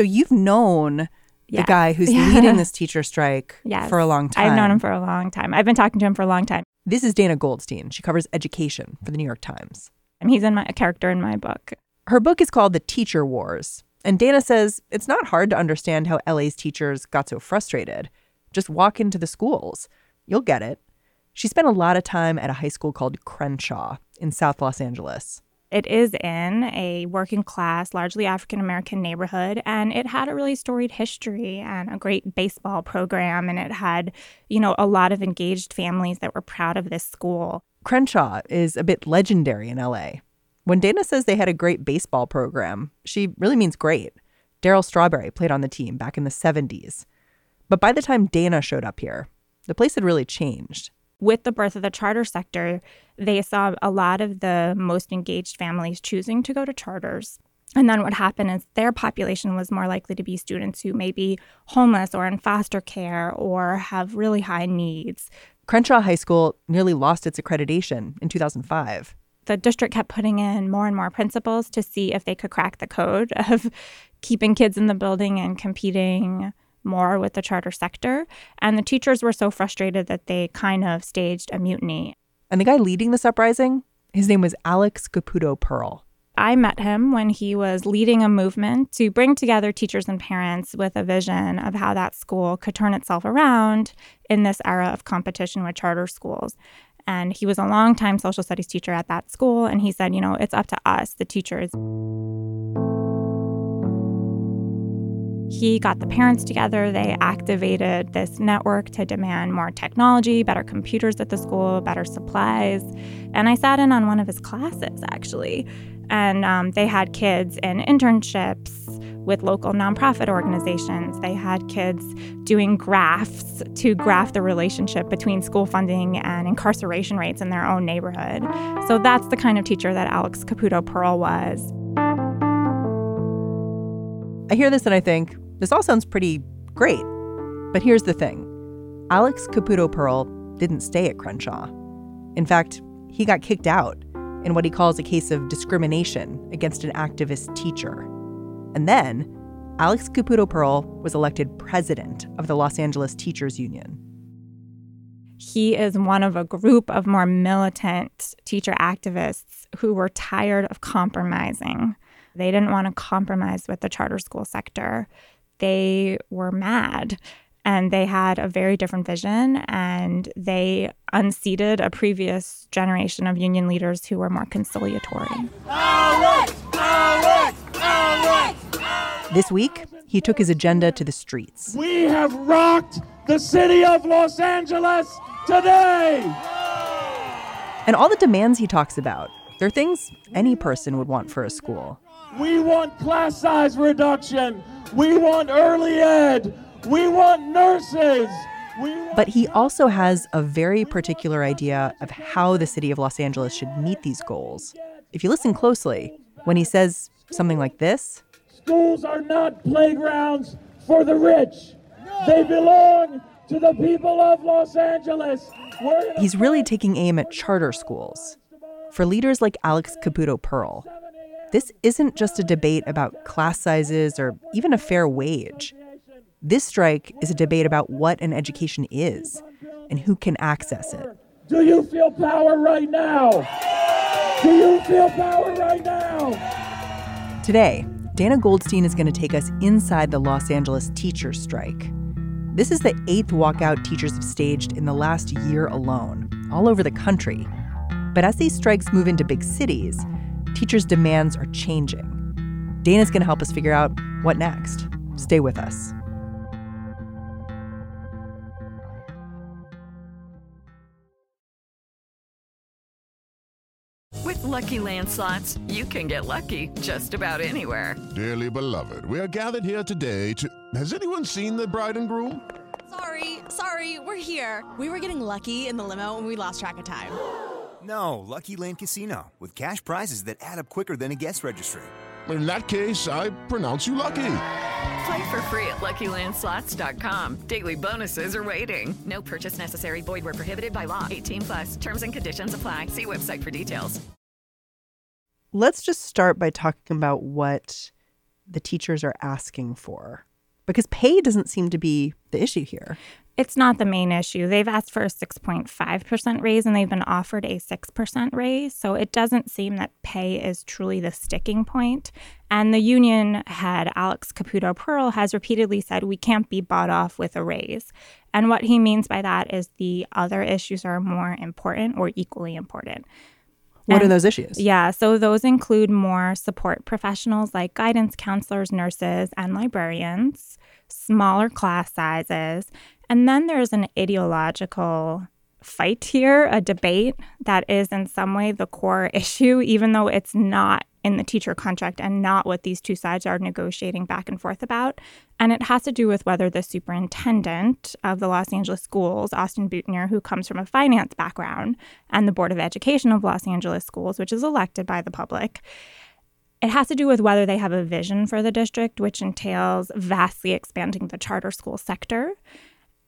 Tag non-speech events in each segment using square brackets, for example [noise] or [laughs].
So you've known Yeah. the guy who's [laughs] Yeah. leading this teacher strike Yes. for a long time. I've known him for a long time. I've been talking to him for a long time. This is Dana Goldstein. She covers education for the New York Times. And he's in my a character in my book. Her book is called The Teacher Wars. And Dana says it's not hard to understand how LA's teachers got so frustrated. Just walk into the schools. You'll get it. She spent a lot of time at a high school called Crenshaw in South Los Angeles. It is in a working class, largely African American neighborhood, and it had a really storied history and a great baseball program. And it had, you know, a lot of engaged families that were proud of this school. Crenshaw is a bit legendary in LA. When Dana says they had a great baseball program, she really means great. Darryl Strawberry played on the team back in the 70s. But by the time Dana showed up here, the place had really changed. With the birth of the charter sector, they saw a lot of the most engaged families choosing to go to charters. And then what happened is their population was more likely to be students who may be homeless or in foster care or have really high needs. Crenshaw High School nearly lost its accreditation in 2005. the district kept putting in more and more principals to see if they could crack the code [laughs] of keeping kids in the building and competing more with the charter sector. And the teachers were so frustrated that they kind of staged a mutiny. And the guy leading this uprising, his name was Alex Caputo Pearl. I met him when he was leading a movement to bring together teachers and parents with a vision of how that school could turn itself around in this era of competition with charter schools. And he was a longtime social studies teacher at that school. And he said, you know, it's up to us, the teachers. He got the parents together. They activated this network to demand more technology, better computers at the school, better supplies. And I sat in on one of his classes, actually. And um, they had kids in internships with local nonprofit organizations. They had kids doing graphs to graph the relationship between school funding and incarceration rates in their own neighborhood. So that's the kind of teacher that Alex Caputo Pearl was. I hear this and I think, this all sounds pretty great. But here's the thing Alex Caputo Pearl didn't stay at Crenshaw. In fact, he got kicked out in what he calls a case of discrimination against an activist teacher. And then Alex Caputo Pearl was elected president of the Los Angeles Teachers Union. He is one of a group of more militant teacher activists who were tired of compromising. They didn't want to compromise with the charter school sector. They were mad and they had a very different vision and they unseated a previous generation of union leaders who were more conciliatory. This week, he took his agenda to the streets. We have rocked the city of Los Angeles today. And all the demands he talks about, they're things any person would want for a school. We want class size reduction. We want early ed. We want nurses. We want But he also has a very particular idea of how the city of Los Angeles should meet these goals. If you listen closely, when he says something like this, schools are not playgrounds for the rich. They belong to the people of Los Angeles. He's really taking aim at charter schools. For leaders like Alex Caputo Pearl, this isn't just a debate about class sizes or even a fair wage. This strike is a debate about what an education is and who can access it. Do you feel power right now? Do you feel power right now? Today, Dana Goldstein is going to take us inside the Los Angeles teachers strike. This is the eighth walkout teachers have staged in the last year alone, all over the country. But as these strikes move into big cities, teachers' demands are changing. Dana's going to help us figure out what next. Stay with us. With Lucky Land slots, you can get lucky just about anywhere. Dearly beloved, we are gathered here today to. Has anyone seen the bride and groom? Sorry, sorry, we're here. We were getting lucky in the limo and we lost track of time. No, Lucky Land Casino, with cash prizes that add up quicker than a guest registry. In that case, I pronounce you lucky. Play for free at LuckyLandSlots.com. Daily bonuses are waiting. No purchase necessary. Void were prohibited by law. 18 plus. Terms and conditions apply. See website for details. Let's just start by talking about what the teachers are asking for? Because pay doesn't seem to be the issue here. It's not the main issue. They've asked for a 6.5% raise and they've been offered a 6% raise. So it doesn't seem that pay is truly the sticking point. And the union head, Alex Caputo Pearl, has repeatedly said we can't be bought off with a raise. And what he means by that is the other issues are more important or equally important. What And- are those issues? Yeah, so those include more support professionals like guidance counselors, nurses, and librarians, smaller class sizes, and then there's an ideological fight here, a debate that is in some way the core [laughs] issue, even though it's not in the teacher contract and not what these two sides are negotiating back and forth about. And it has to do with whether the superintendent of the Los Angeles schools, Austin Beutner, who comes from a finance background, and the Board of Education of Los Angeles schools, which is elected by the public, it has to do with whether they have a vision for the district, which entails vastly expanding the charter school sector.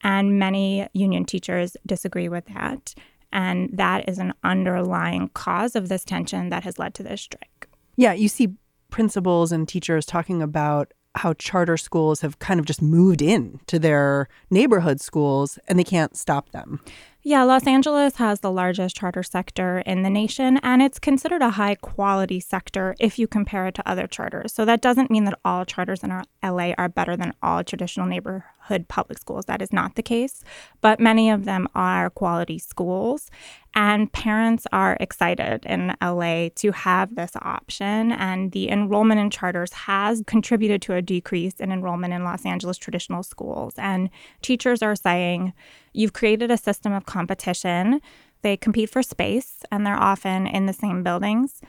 And many union teachers disagree with that. And that is an underlying cause of this tension that has led to this strike. Yeah, you see principals and teachers talking about how charter schools have kind of just moved in to their neighborhood schools and they can't stop them. Yeah, Los Angeles has the largest charter sector in the nation, and it's considered a high quality sector if you compare it to other charters. So that doesn't mean that all charters in our LA are better than all traditional neighborhood public schools. That is not the case, but many of them are quality schools. And parents are excited in LA to have this option. And the enrollment in charters has contributed to a decrease in enrollment in Los Angeles traditional schools. And teachers are saying, you've created a system of competition. They compete for space and they're often in the same buildings.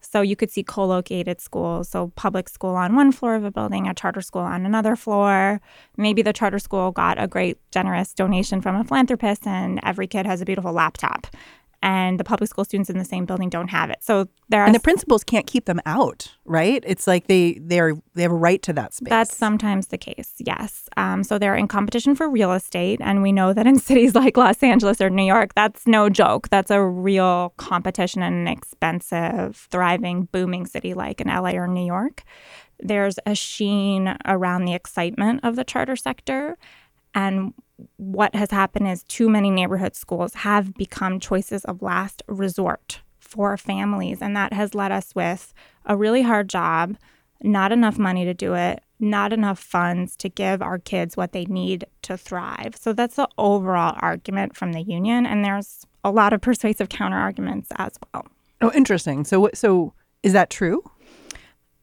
So you could see co-located schools, so public school on one floor of a building, a charter school on another floor. Maybe the charter school got a great generous donation from a philanthropist and every kid has a beautiful laptop. And the public school students in the same building don't have it. So there are And the principals can't keep them out, right? It's like they they're they have a right to that space. That's sometimes the case, yes. Um, so they're in competition for real estate. And we know that in [laughs] cities like Los Angeles or New York, that's no joke. That's a real competition in an expensive, thriving, booming city like in LA or New York. There's a sheen around the excitement of the charter sector. And what has happened is too many neighborhood schools have become choices of last resort for families. And that has led us with a really hard job, not enough money to do it, not enough funds to give our kids what they need to thrive. So that's the overall argument from the union. And there's a lot of persuasive counter arguments as well. oh, interesting. So? So is that true?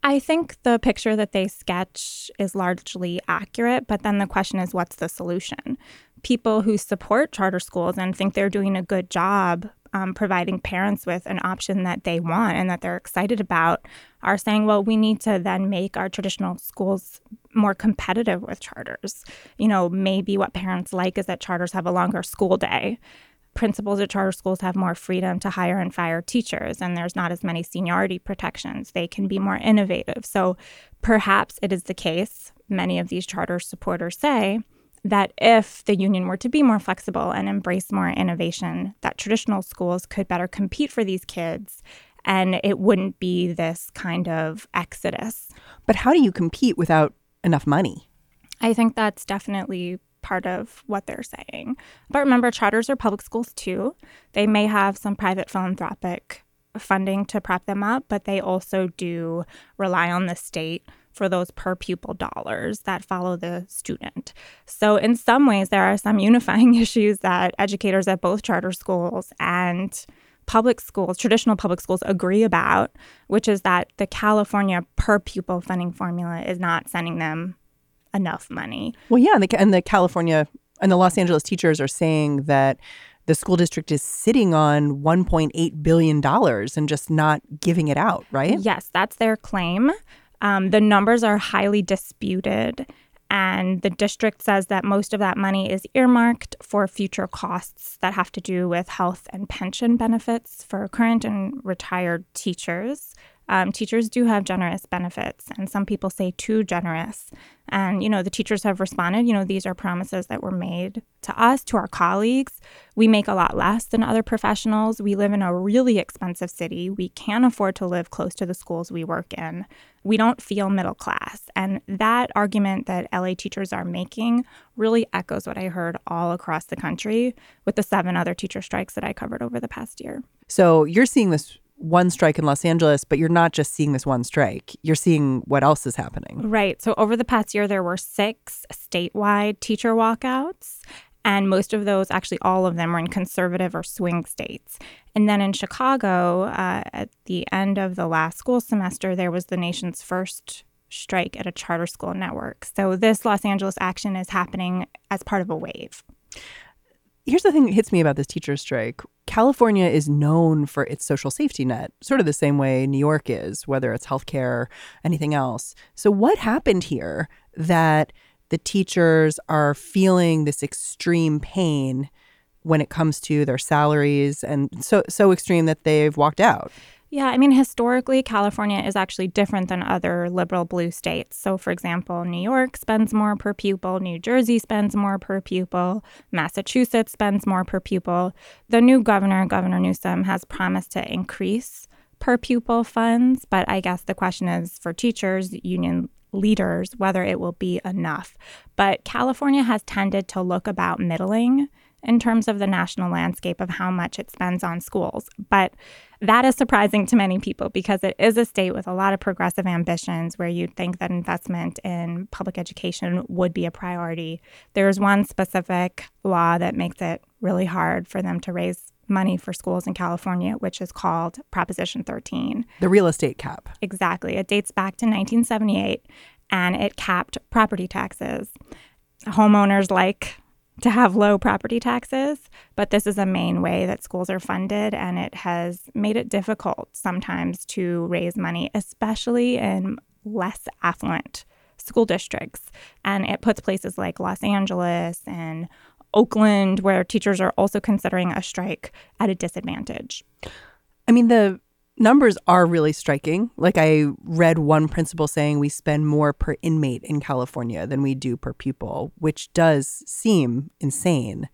I think the picture that they sketch is largely accurate, but then the question is what's the solution? People who support charter schools and think they're doing a good job um, providing parents with an option that they want and that they're excited about are saying, well, we need to then make our traditional schools more competitive with charters. You know, maybe what parents like is that charters have a longer school day principals at charter schools have more freedom to hire and fire teachers, and there's not as many seniority protections. They can be more innovative. So perhaps it is the case, many of these charter supporters say, that if the union were to be more flexible and embrace more innovation, that traditional schools could better compete for these kids and it wouldn't be this kind of exodus. But how do you compete without enough money? I think that's definitely part of what they're saying. But remember, charters are public schools too. They may have some private philanthropic funding to prop them up, but they also do rely on the state for those per pupil dollars that follow the student. So, in some ways, there are some [laughs] unifying issues that educators at both charter schools and public schools, traditional public schools, agree about, which is that the California per pupil funding formula is not sending them enough money. Well, yeah, and the, and the California and the Los Angeles teachers are saying that the school district is sitting on 1.8 billion dollars and just not giving it out, right? Yes, that's their claim. Um, the numbers are highly disputed, and the district says that most of that money is earmarked for future costs that have to do with health and pension benefits for current and retired teachers. Um, teachers do have generous benefits, and some people say too generous. And, you know, the teachers have responded, you know, these are promises that were made to us, to our colleagues. We make a lot less than other professionals. We live in a really expensive city. We can't afford to live close to the schools we work in. We don't feel middle class. And that argument that LA teachers are making really echoes what I heard all across the country with the seven other teacher strikes that I covered over the past year. So you're seeing this one strike in Los Angeles, but you're not just seeing this one strike. You're seeing what else is happening. Right. So over the past year, there were six statewide teacher walkouts. And most of those, actually, all of them were in conservative or swing states. And then in Chicago, uh, at the end of the last school semester, there was the nation's first strike at a charter school network. So this Los Angeles action is happening as part of a wave. Here's the thing that hits me about this teacher strike. California is known for its social safety net, sort of the same way New York is, whether it's healthcare, or anything else. So, what happened here that the teachers are feeling this extreme pain when it comes to their salaries and so so extreme that they've walked out? Yeah, I mean, historically, California is actually different than other liberal blue states. So, for example, New York spends more per pupil, New Jersey spends more per pupil, Massachusetts spends more per pupil. The new governor, Governor Newsom, has promised to increase per pupil funds, but I guess the question is for teachers, union leaders, whether it will be enough. But California has tended to look about middling in terms of the national landscape of how much it spends on schools. But that is surprising to many people because it is a state with a lot of progressive ambitions where you'd think that investment in public education would be a priority. There's one specific law that makes it really hard for them to raise money for schools in California, which is called Proposition 13. The real estate cap. Exactly. It dates back to 1978 and it capped property taxes. Homeowners like to have low property taxes, but this is a main way that schools are funded, and it has made it difficult sometimes to raise money, especially in less affluent school districts. And it puts places like Los Angeles and Oakland, where teachers are also considering a strike, at a disadvantage. I mean, the numbers are really striking. Like I read one principal saying we spend more per inmate in California than we do per pupil, which does seem insane.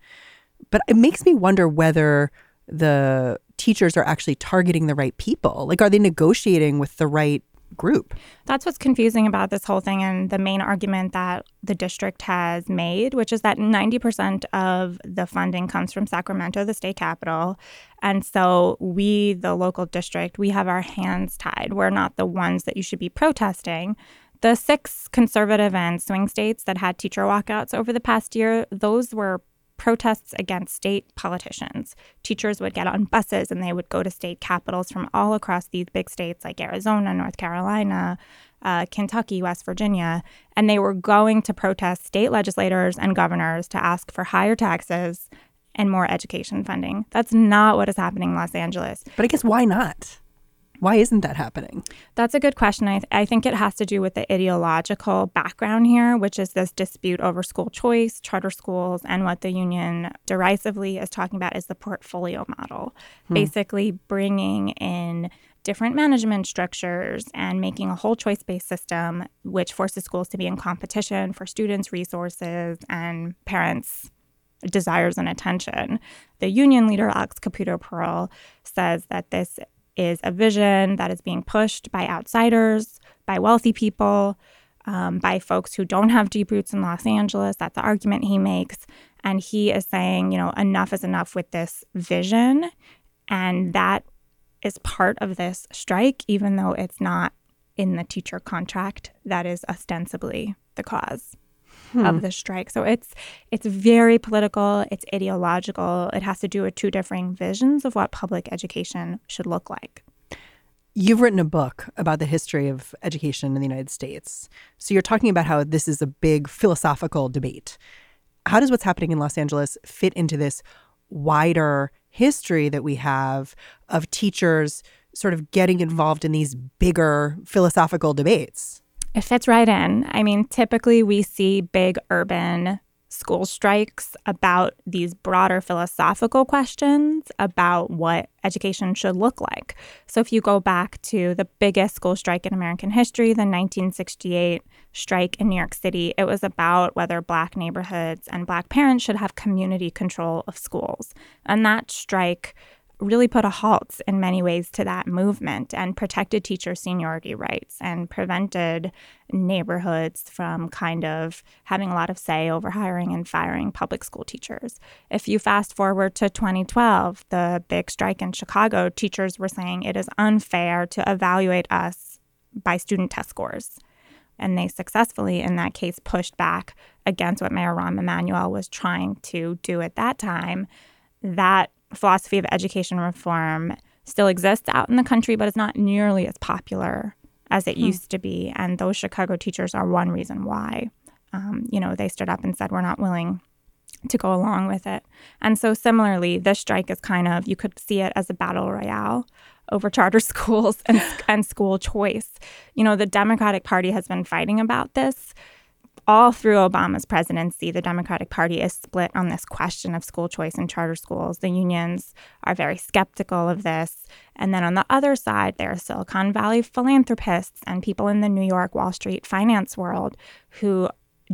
But it makes me wonder whether the teachers are actually targeting the right people. Like are they negotiating with the right group. That's what's confusing about this whole thing, and the main argument that the district has made, which is that 90% of the funding comes from Sacramento, the state capital. And so we, the local district, we have our hands tied. We're not the ones that you should be protesting. The six conservative and swing states that had teacher walkouts over the past year, those were protests against state politicians. Teachers would get on buses and they would go to state capitals from all across these big states like Arizona, North Carolina, uh, Kentucky, West Virginia, and they were going to protest state legislators and governors to ask for higher taxes and more education funding. That's not what is happening in Los Angeles. But I guess why not? Why isn't that happening? That's a good question. I, th- I think it has to do with the ideological background here, which is this dispute over school choice, charter schools, and what the union derisively is talking about is the portfolio model. Hmm. Basically, bringing in different management structures and making a whole choice based system, which forces schools to be in competition for students' resources and parents' desires and attention. The union leader, Alex Caputo Pearl, says that this is a vision that is being pushed by outsiders, by wealthy people, um, by folks who don't have deep roots in Los Angeles. That's the argument he makes. And he is saying, you know, enough is enough with this vision. And that is part of this strike, even though it's not in the teacher contract that is ostensibly the cause hmm. of the strike. So it's it's very political, it's ideological. It has to do with two differing visions of what public education should look like. You've written a book about the history of education in the United States. So you're talking about how this is a big philosophical debate. How does what's happening in Los Angeles fit into this wider history that we have of teachers sort of getting involved in these bigger philosophical debates? It fits right in. I mean, typically we see big urban school strikes about these broader philosophical questions about what education should look like. So, if you go back to the biggest school strike in American history, the 1968 strike in New York City, it was about whether Black neighborhoods and Black parents should have community control of schools. And that strike really put a halt in many ways to that movement and protected teacher seniority rights and prevented neighborhoods from kind of having a lot of say over hiring and firing public school teachers. If you fast forward to 2012, the big strike in Chicago, teachers were saying it is unfair to evaluate us by student test scores. And they successfully, in that case, pushed back against what Mayor Rahm Emanuel was trying to do at that time. That philosophy of education reform still exists out in the country, but it's not nearly as popular as it hmm. used to be. And those Chicago teachers are one reason why. Um, you know, they stood up and said, we're not willing to go along with it. And so, similarly, this strike is kind of, you could see it as a battle royale over charter [laughs] schools and, and school choice. You know, the Democratic Party has been fighting about this all through Obama's presidency, the Democratic Party is split on this question of school choice and charter schools. The unions are very skeptical of this. And then on the other side, there are Silicon Valley philanthropists and people in the New York Wall Street finance world who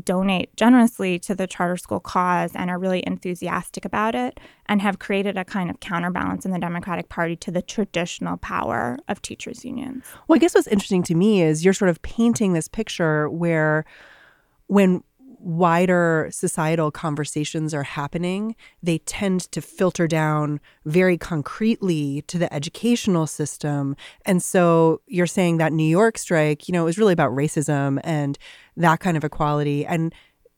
donate generously to the charter school cause and are really enthusiastic about it and have created a kind of counterbalance in the Democratic Party to the traditional power of teachers' unions. Well, I guess what's interesting to me is you're sort of painting this picture where when wider societal conversations are happening, they tend to filter down very concretely to the educational system. And so you're saying that New York strike, you know, it was really about racism and that kind of equality. And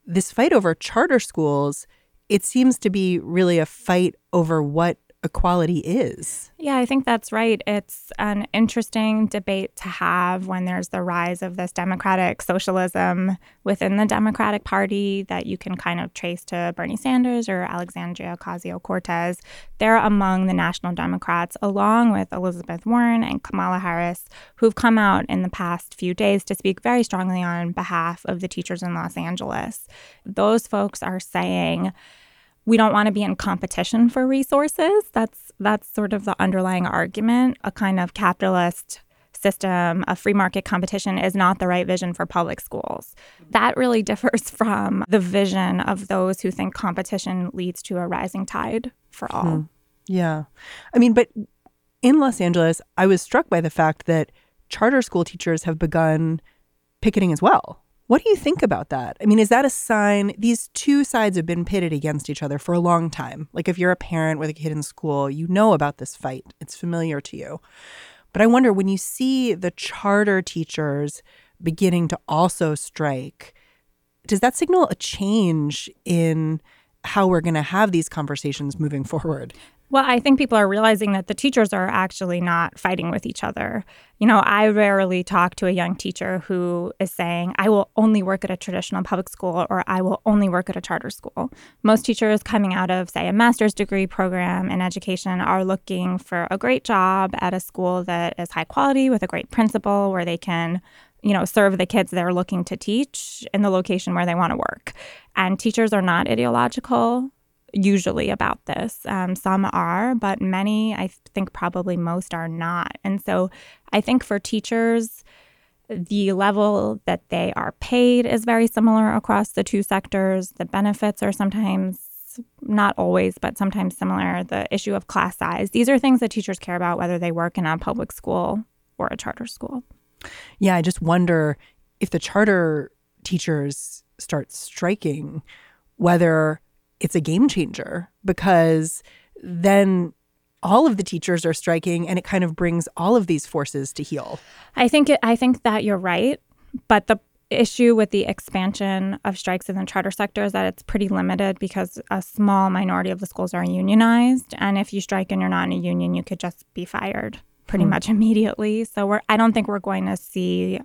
this fight over charter schools, it seems to be really a fight over what equality is. Yeah, I think that's right. It's an interesting debate to have when there's the rise of this democratic socialism within the Democratic Party that you can kind of trace to Bernie Sanders or Alexandria Ocasio Cortez. They're among the National Democrats, along with Elizabeth Warren and Kamala Harris, who've come out in the past few days to speak very strongly on behalf of the teachers in Los Angeles. Those folks are saying, we don't want to be in competition for resources. That's that's sort of the underlying argument. A kind of capitalist system, a free market competition is not the right vision for public schools. That really [laughs] differs from the vision of those who think competition leads to a rising tide for all. Hmm. Yeah. I mean, but in Los Angeles, I was struck by the fact that charter school teachers have begun picketing as well. What do you think about that? I mean, is that a sign? These two sides have been pitted against each other for a long time. Like, if you're a parent with a kid in school, you know about this fight, it's familiar to you. But I wonder when you see the charter teachers beginning to also strike, does that signal a change in how we're going to have these conversations moving forward? Well, I think people are realizing that the teachers are actually not fighting with each other. You know, I rarely talk to a young teacher who is saying, I will only work at a traditional public school or I will only work at a charter school. Most teachers coming out of, say, a master's degree program in education are looking for a great job at a school that is high quality with a great principal where they can you know, serve the kids they're looking to teach in the location where they want to work. And teachers are not ideological usually about this. Um, some are, but many, I think probably most are not. And so I think for teachers, the level that they are paid is very similar across the two sectors. The benefits are sometimes not always, but sometimes similar. The issue of class size. These are things that teachers care about whether they work in a public school or a charter school. Yeah, I just wonder if the charter teachers start striking, whether it's a game changer because then all of the teachers are striking and it kind of brings all of these forces to heel. I think it, I think that you're right, but the issue with the expansion of strikes in the charter sector is that it's pretty limited because a small minority of the schools are unionized and if you strike and you're not in a union you could just be fired pretty hmm. much [laughs] immediately. So we're I don't think we're going to see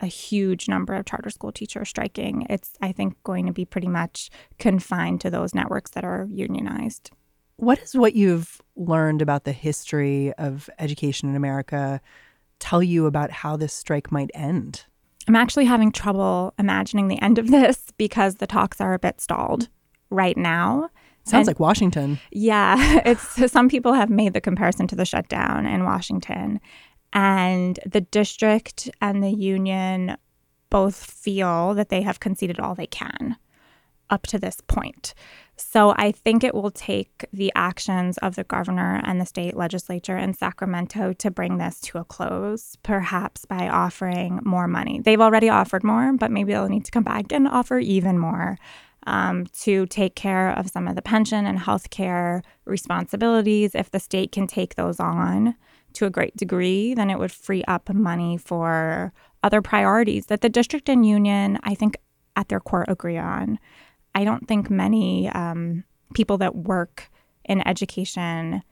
a huge number of charter school teachers striking. It's, I think, going to be pretty much confined to those networks that are unionized. What is what you've learned about the history of education in America tell you about how this strike might end? I'm actually having trouble imagining the end of this [laughs] because the talks are a bit stalled right now. Sounds And- like Washington. Yeah, [laughs] it's some people have made the comparison to the shutdown in Washington. And the district and the union both feel that they have conceded all they can up to this point. So I think it will take the actions of the governor and the state legislature in Sacramento to bring this to a close, perhaps by offering more money. They've already offered more, but maybe they'll need to come back and offer even more um, to take care of some of the pension and health care responsibilities. If the state can take those on to a great degree, then it would free up money for other priorities that the district and union, I think, at their core agree on. I don't think many um, people that work in education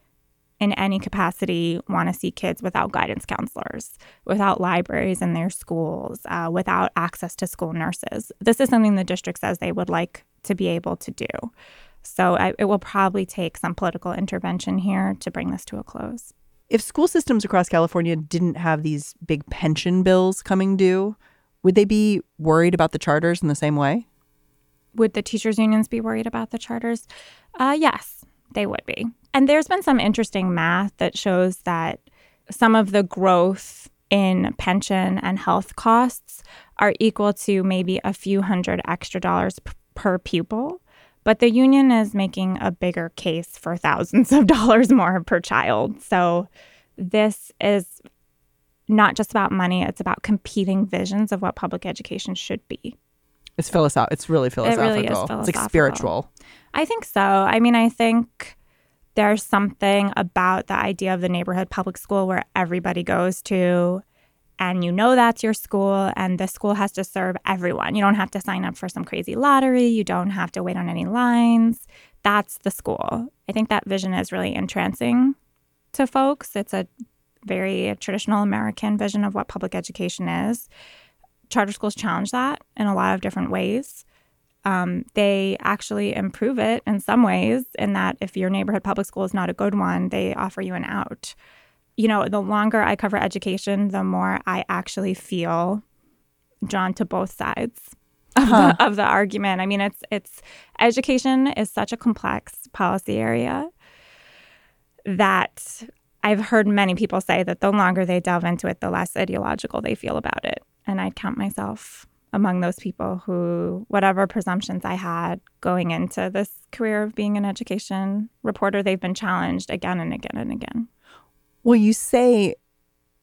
in any capacity want to see kids without guidance counselors, without libraries in their schools, uh, without access to school nurses. This is something the district says they would like to be able to do. So I, it will probably take some political intervention here to bring this to a close. If school systems across California didn't have these big pension bills coming due, would they be worried about the charters in the same way? Would the teachers' unions be worried about the charters? Uh, yes, they would be. And there's been some interesting math that shows that some of the growth in pension and health costs are equal to maybe a few hundred extra dollars p- per pupil. But the union is making a bigger case for thousands of [laughs] dollars more per child. So this is not just about money, it's about competing visions of what public education should be. It's philosophical. It's really philosophical. It philosophical. really is It's like spiritual. I think so. I mean, I think there's something about the idea of the neighborhood public school where everybody goes to and you know that's your school and the school has to serve everyone. You don't have to sign up for some crazy lottery, you don't have to wait on any lines. That's the school. I think that vision is really entrancing to folks. It's a very traditional American vision of what public education is. Charter schools challenge that in a lot of different ways um, they actually improve it in some ways in that if your neighborhood public school is not a good one, they offer you an out. You know, the longer I cover education, the more I actually feel drawn to both sides of, the, uh-huh. of the argument. I mean, it's it's education is such a complex policy area that I've heard many people say that the longer they delve into it, the less ideological they feel about it. And I'd count myself among those people who, whatever presumptions I had going into this career of being an education reporter, they've been challenged again and again and again. Well, you say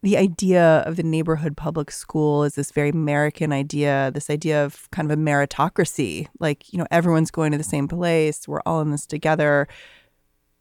the idea of the neighborhood public school is this very American idea, this idea of kind of a meritocracy. Like, you know, everyone's going to the same place, we're all in this together.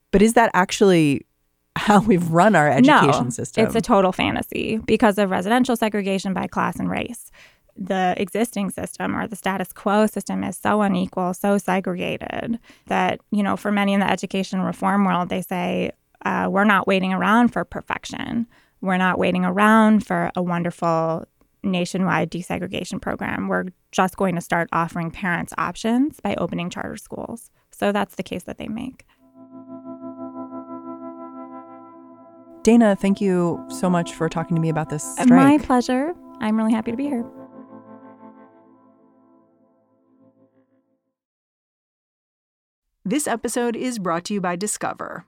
But is that actually how [laughs] we've run our education no, system? It's a total fantasy because of residential segregation by class and race. The existing system or the status quo system is so unequal, so segregated that, you know, for many in the education reform world, they say, uh, we're not waiting around for perfection. We're not waiting around for a wonderful nationwide desegregation program. We're just going to start offering parents options by opening charter schools. So that's the case that they make. Dana, thank you so much for talking to me about this strike. My pleasure. I'm really happy to be here. This episode is brought to you by Discover.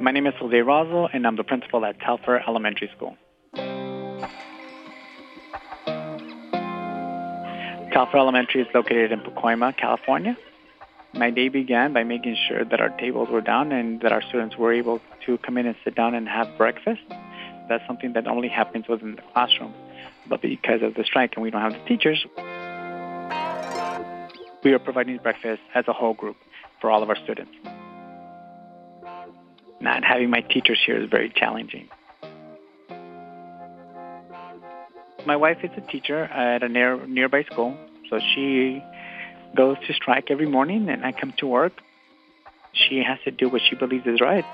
My name is Jose Razo, and I'm the principal at Telfair Elementary School. Telfair Elementary is located in Pacoima, California. My day began by making sure that our tables were down and that our students were able to come in and sit down and have breakfast. That's something that only happens within the classroom. But because of the strike and we don't have the teachers, we are providing breakfast as a whole group for all of our students. Not having my teachers here is very challenging. My wife is a teacher at a near, nearby school, so she goes to strike every morning, and I come to work. She has to do what she believes is right.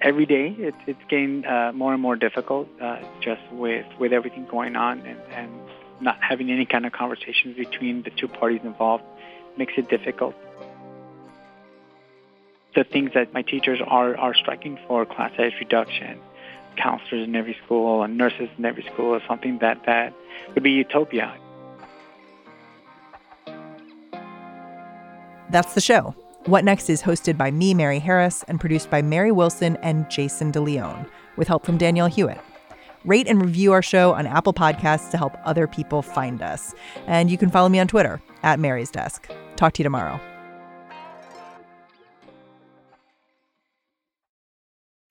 Every day, it's it's getting uh, more and more difficult, uh, just with with everything going on, and, and not having any kind of conversations between the two parties involved makes it difficult. The things that my teachers are are striking for, class size reduction, counselors in every school, and nurses in every school, is something that that would be utopia. That's the show. What Next is hosted by me, Mary Harris, and produced by Mary Wilson and Jayson De Leon, with help from Danielle Hewitt. Rate and review our show on Apple Podcasts to help other people find us. And you can follow me on Twitter at Mary's Desk. Talk to you tomorrow.